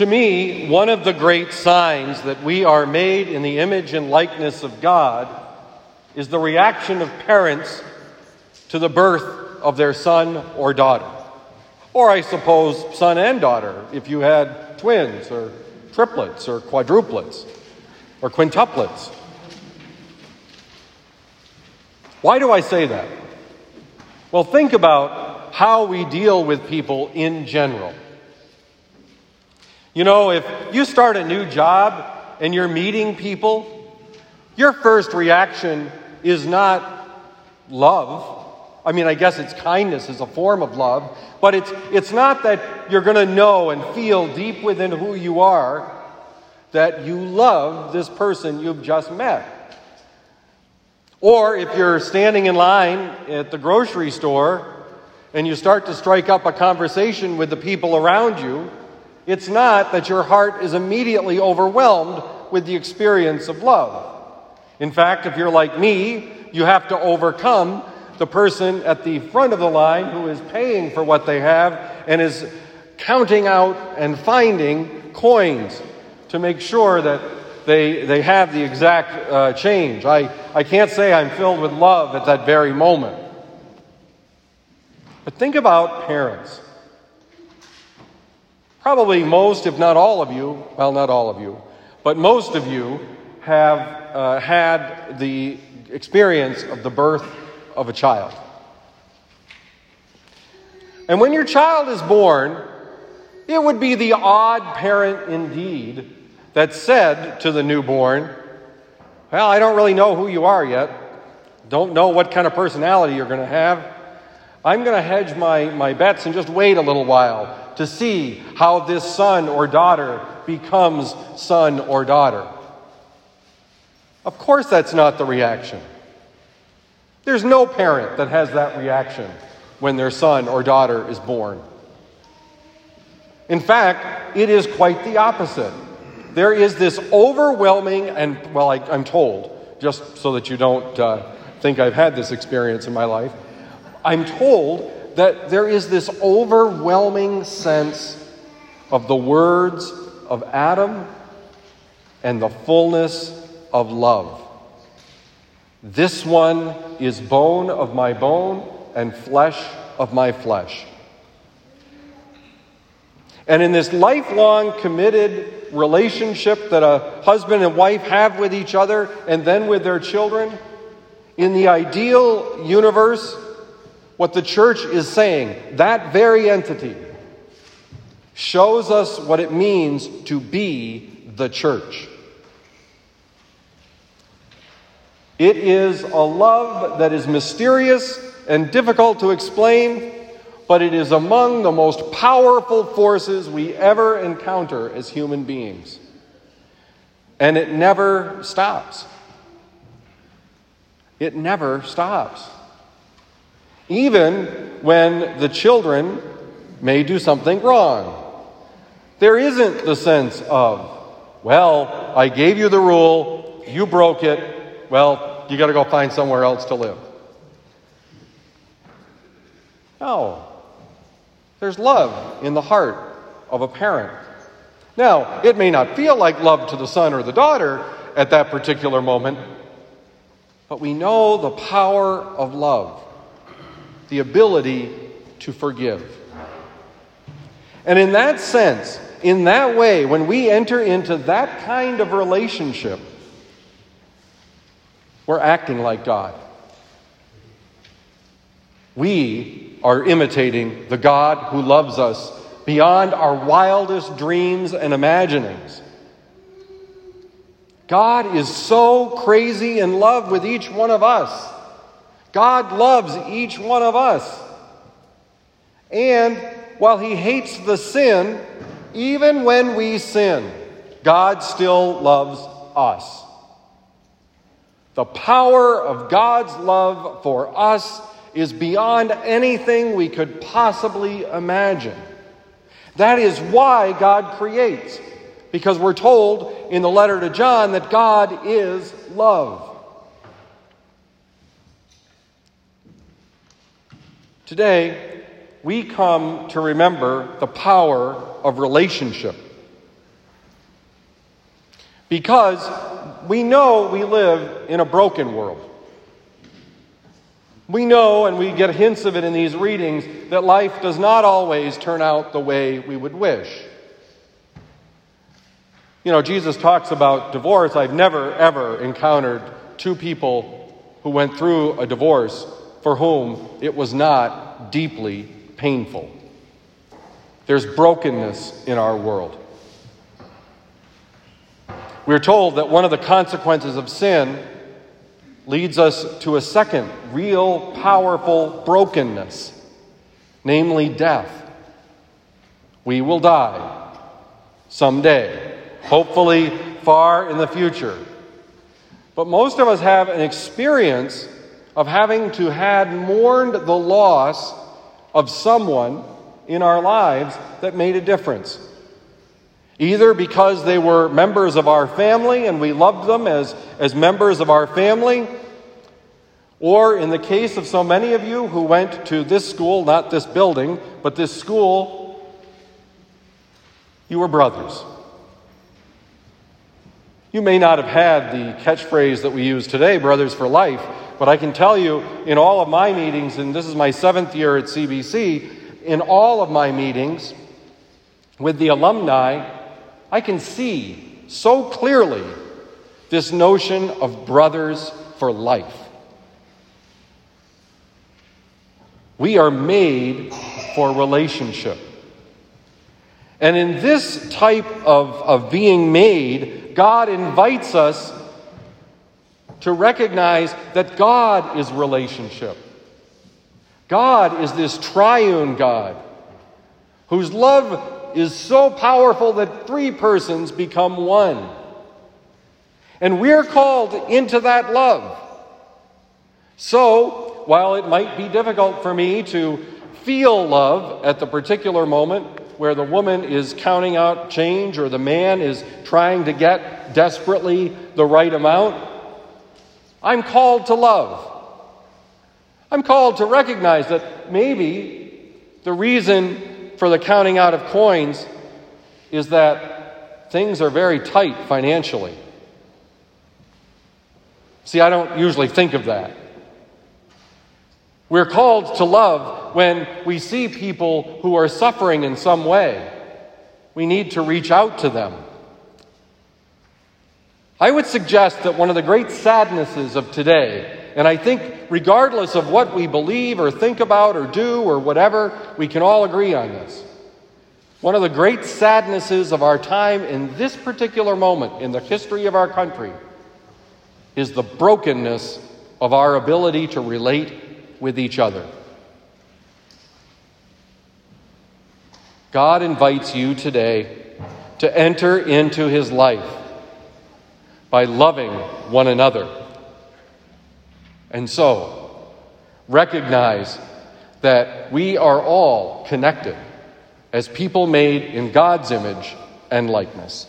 To me, one of the great signs that we are made in the image and likeness of God is the reaction of parents to the birth of their son or daughter. Or, I suppose, son and daughter, if you had twins or triplets or quadruplets or quintuplets. Why do I say that? Well, think about how we deal with people in general. You know, if you start a new job and you're meeting people, your first reaction is not love. I mean, I guess it's kindness is a form of love, but it's, it's not that you're going to know and feel deep within who you are that you love this person you've just met. Or if you're standing in line at the grocery store and you start to strike up a conversation with the people around you, it's not that your heart is immediately overwhelmed with the experience of love. In fact, if you're like me, you have to overcome the person at the front of the line who is paying for what they have and is counting out and finding coins to make sure that they, they have the exact uh, change. I, I can't say I'm filled with love at that very moment. But think about parents. Probably most, if not all of you, well, not all of you, but most of you have uh, had the experience of the birth of a child. And when your child is born, it would be the odd parent indeed that said to the newborn, Well, I don't really know who you are yet. Don't know what kind of personality you're going to have. I'm going to hedge my, my bets and just wait a little while to see how this son or daughter becomes son or daughter. Of course, that's not the reaction. There's no parent that has that reaction when their son or daughter is born. In fact, it is quite the opposite. There is this overwhelming, and well, I, am told, just so that you don't uh, think I've had this experience in my life, I'm told that there is this overwhelming sense of the words of Adam and the fullness of love. This one is bone of my bone and flesh of my flesh. And in this lifelong committed relationship that a husband and wife have with each other and then with their children, in the ideal universe, what the church is saying, that very entity, shows us what it means to be the church. It is a love that is mysterious and difficult to explain, but it is among the most powerful forces we ever encounter as human beings. And it never stops. It never stops even when the children may do something wrong. There isn't the sense of, well, I gave you the rule, you broke it, well, you got to go find somewhere else to live. No. There's love in the heart of a parent. Now, it may not feel like love to the son or the daughter at that particular moment, but we know the power of love the ability to forgive. And in that sense, in that way, when we enter into that kind of relationship, we're acting like God. We are imitating the God who loves us beyond our wildest dreams and imaginings. God is so crazy in love with each one of us God loves each one of us. And while He hates the sin, even when we sin, God still loves us. The power of God's love for us is beyond anything we could possibly imagine. That is why God creates, because we're told in the letter to John that God is love. Today, we come to remember the power of relationship. Because we know we live in a broken world. We know, and we get hints of it in these readings, that life does not always turn out the way we would wish. You know, Jesus talks about divorce. I've never, ever encountered two people who went through a divorce for whom it was not deeply painful. There's brokenness in our world. We're told that one of the consequences of sin leads us to a second real, powerful brokenness, namely death. We will die someday, hopefully far in the future. But most of us have an experience of having to had mourned the loss of someone in our lives that made a difference. Either because they were members of our family and we loved them as, as members of our family, or in the case of so many of you who went to this school, not this building, but this school, you were brothers. You may not have had the catchphrase that we use today, brothers for life, but I can tell you in all of my meetings, and this is my seventh year at CBC, in all of my meetings with the alumni, I can see so clearly this notion of brothers for life. We are made for relationship. And in this type of, of being made, God invites us to recognize that God is relationship. God is this triune God whose love is so powerful that three persons become one. And we're called into that love. So, while it might be difficult for me to feel love at the particular moment where the woman is counting out change or the man is trying to get desperately the right amount, I'm called to love. I'm called to recognize that maybe the reason for the counting out of coins is that things are very tight financially. See, I don't usually think of that. We're called to love when we see people who are suffering in some way. We need to reach out to them. I would suggest that one of the great sadnesses of today, and I think regardless of what we believe or think about or do or whatever, we can all agree on this. One of the great sadnesses of our time in this particular moment in the history of our country is the brokenness of our ability to relate with each other. God invites you today to enter into his life by loving one another. And so, recognize that we are all connected as people made in God's image and likeness.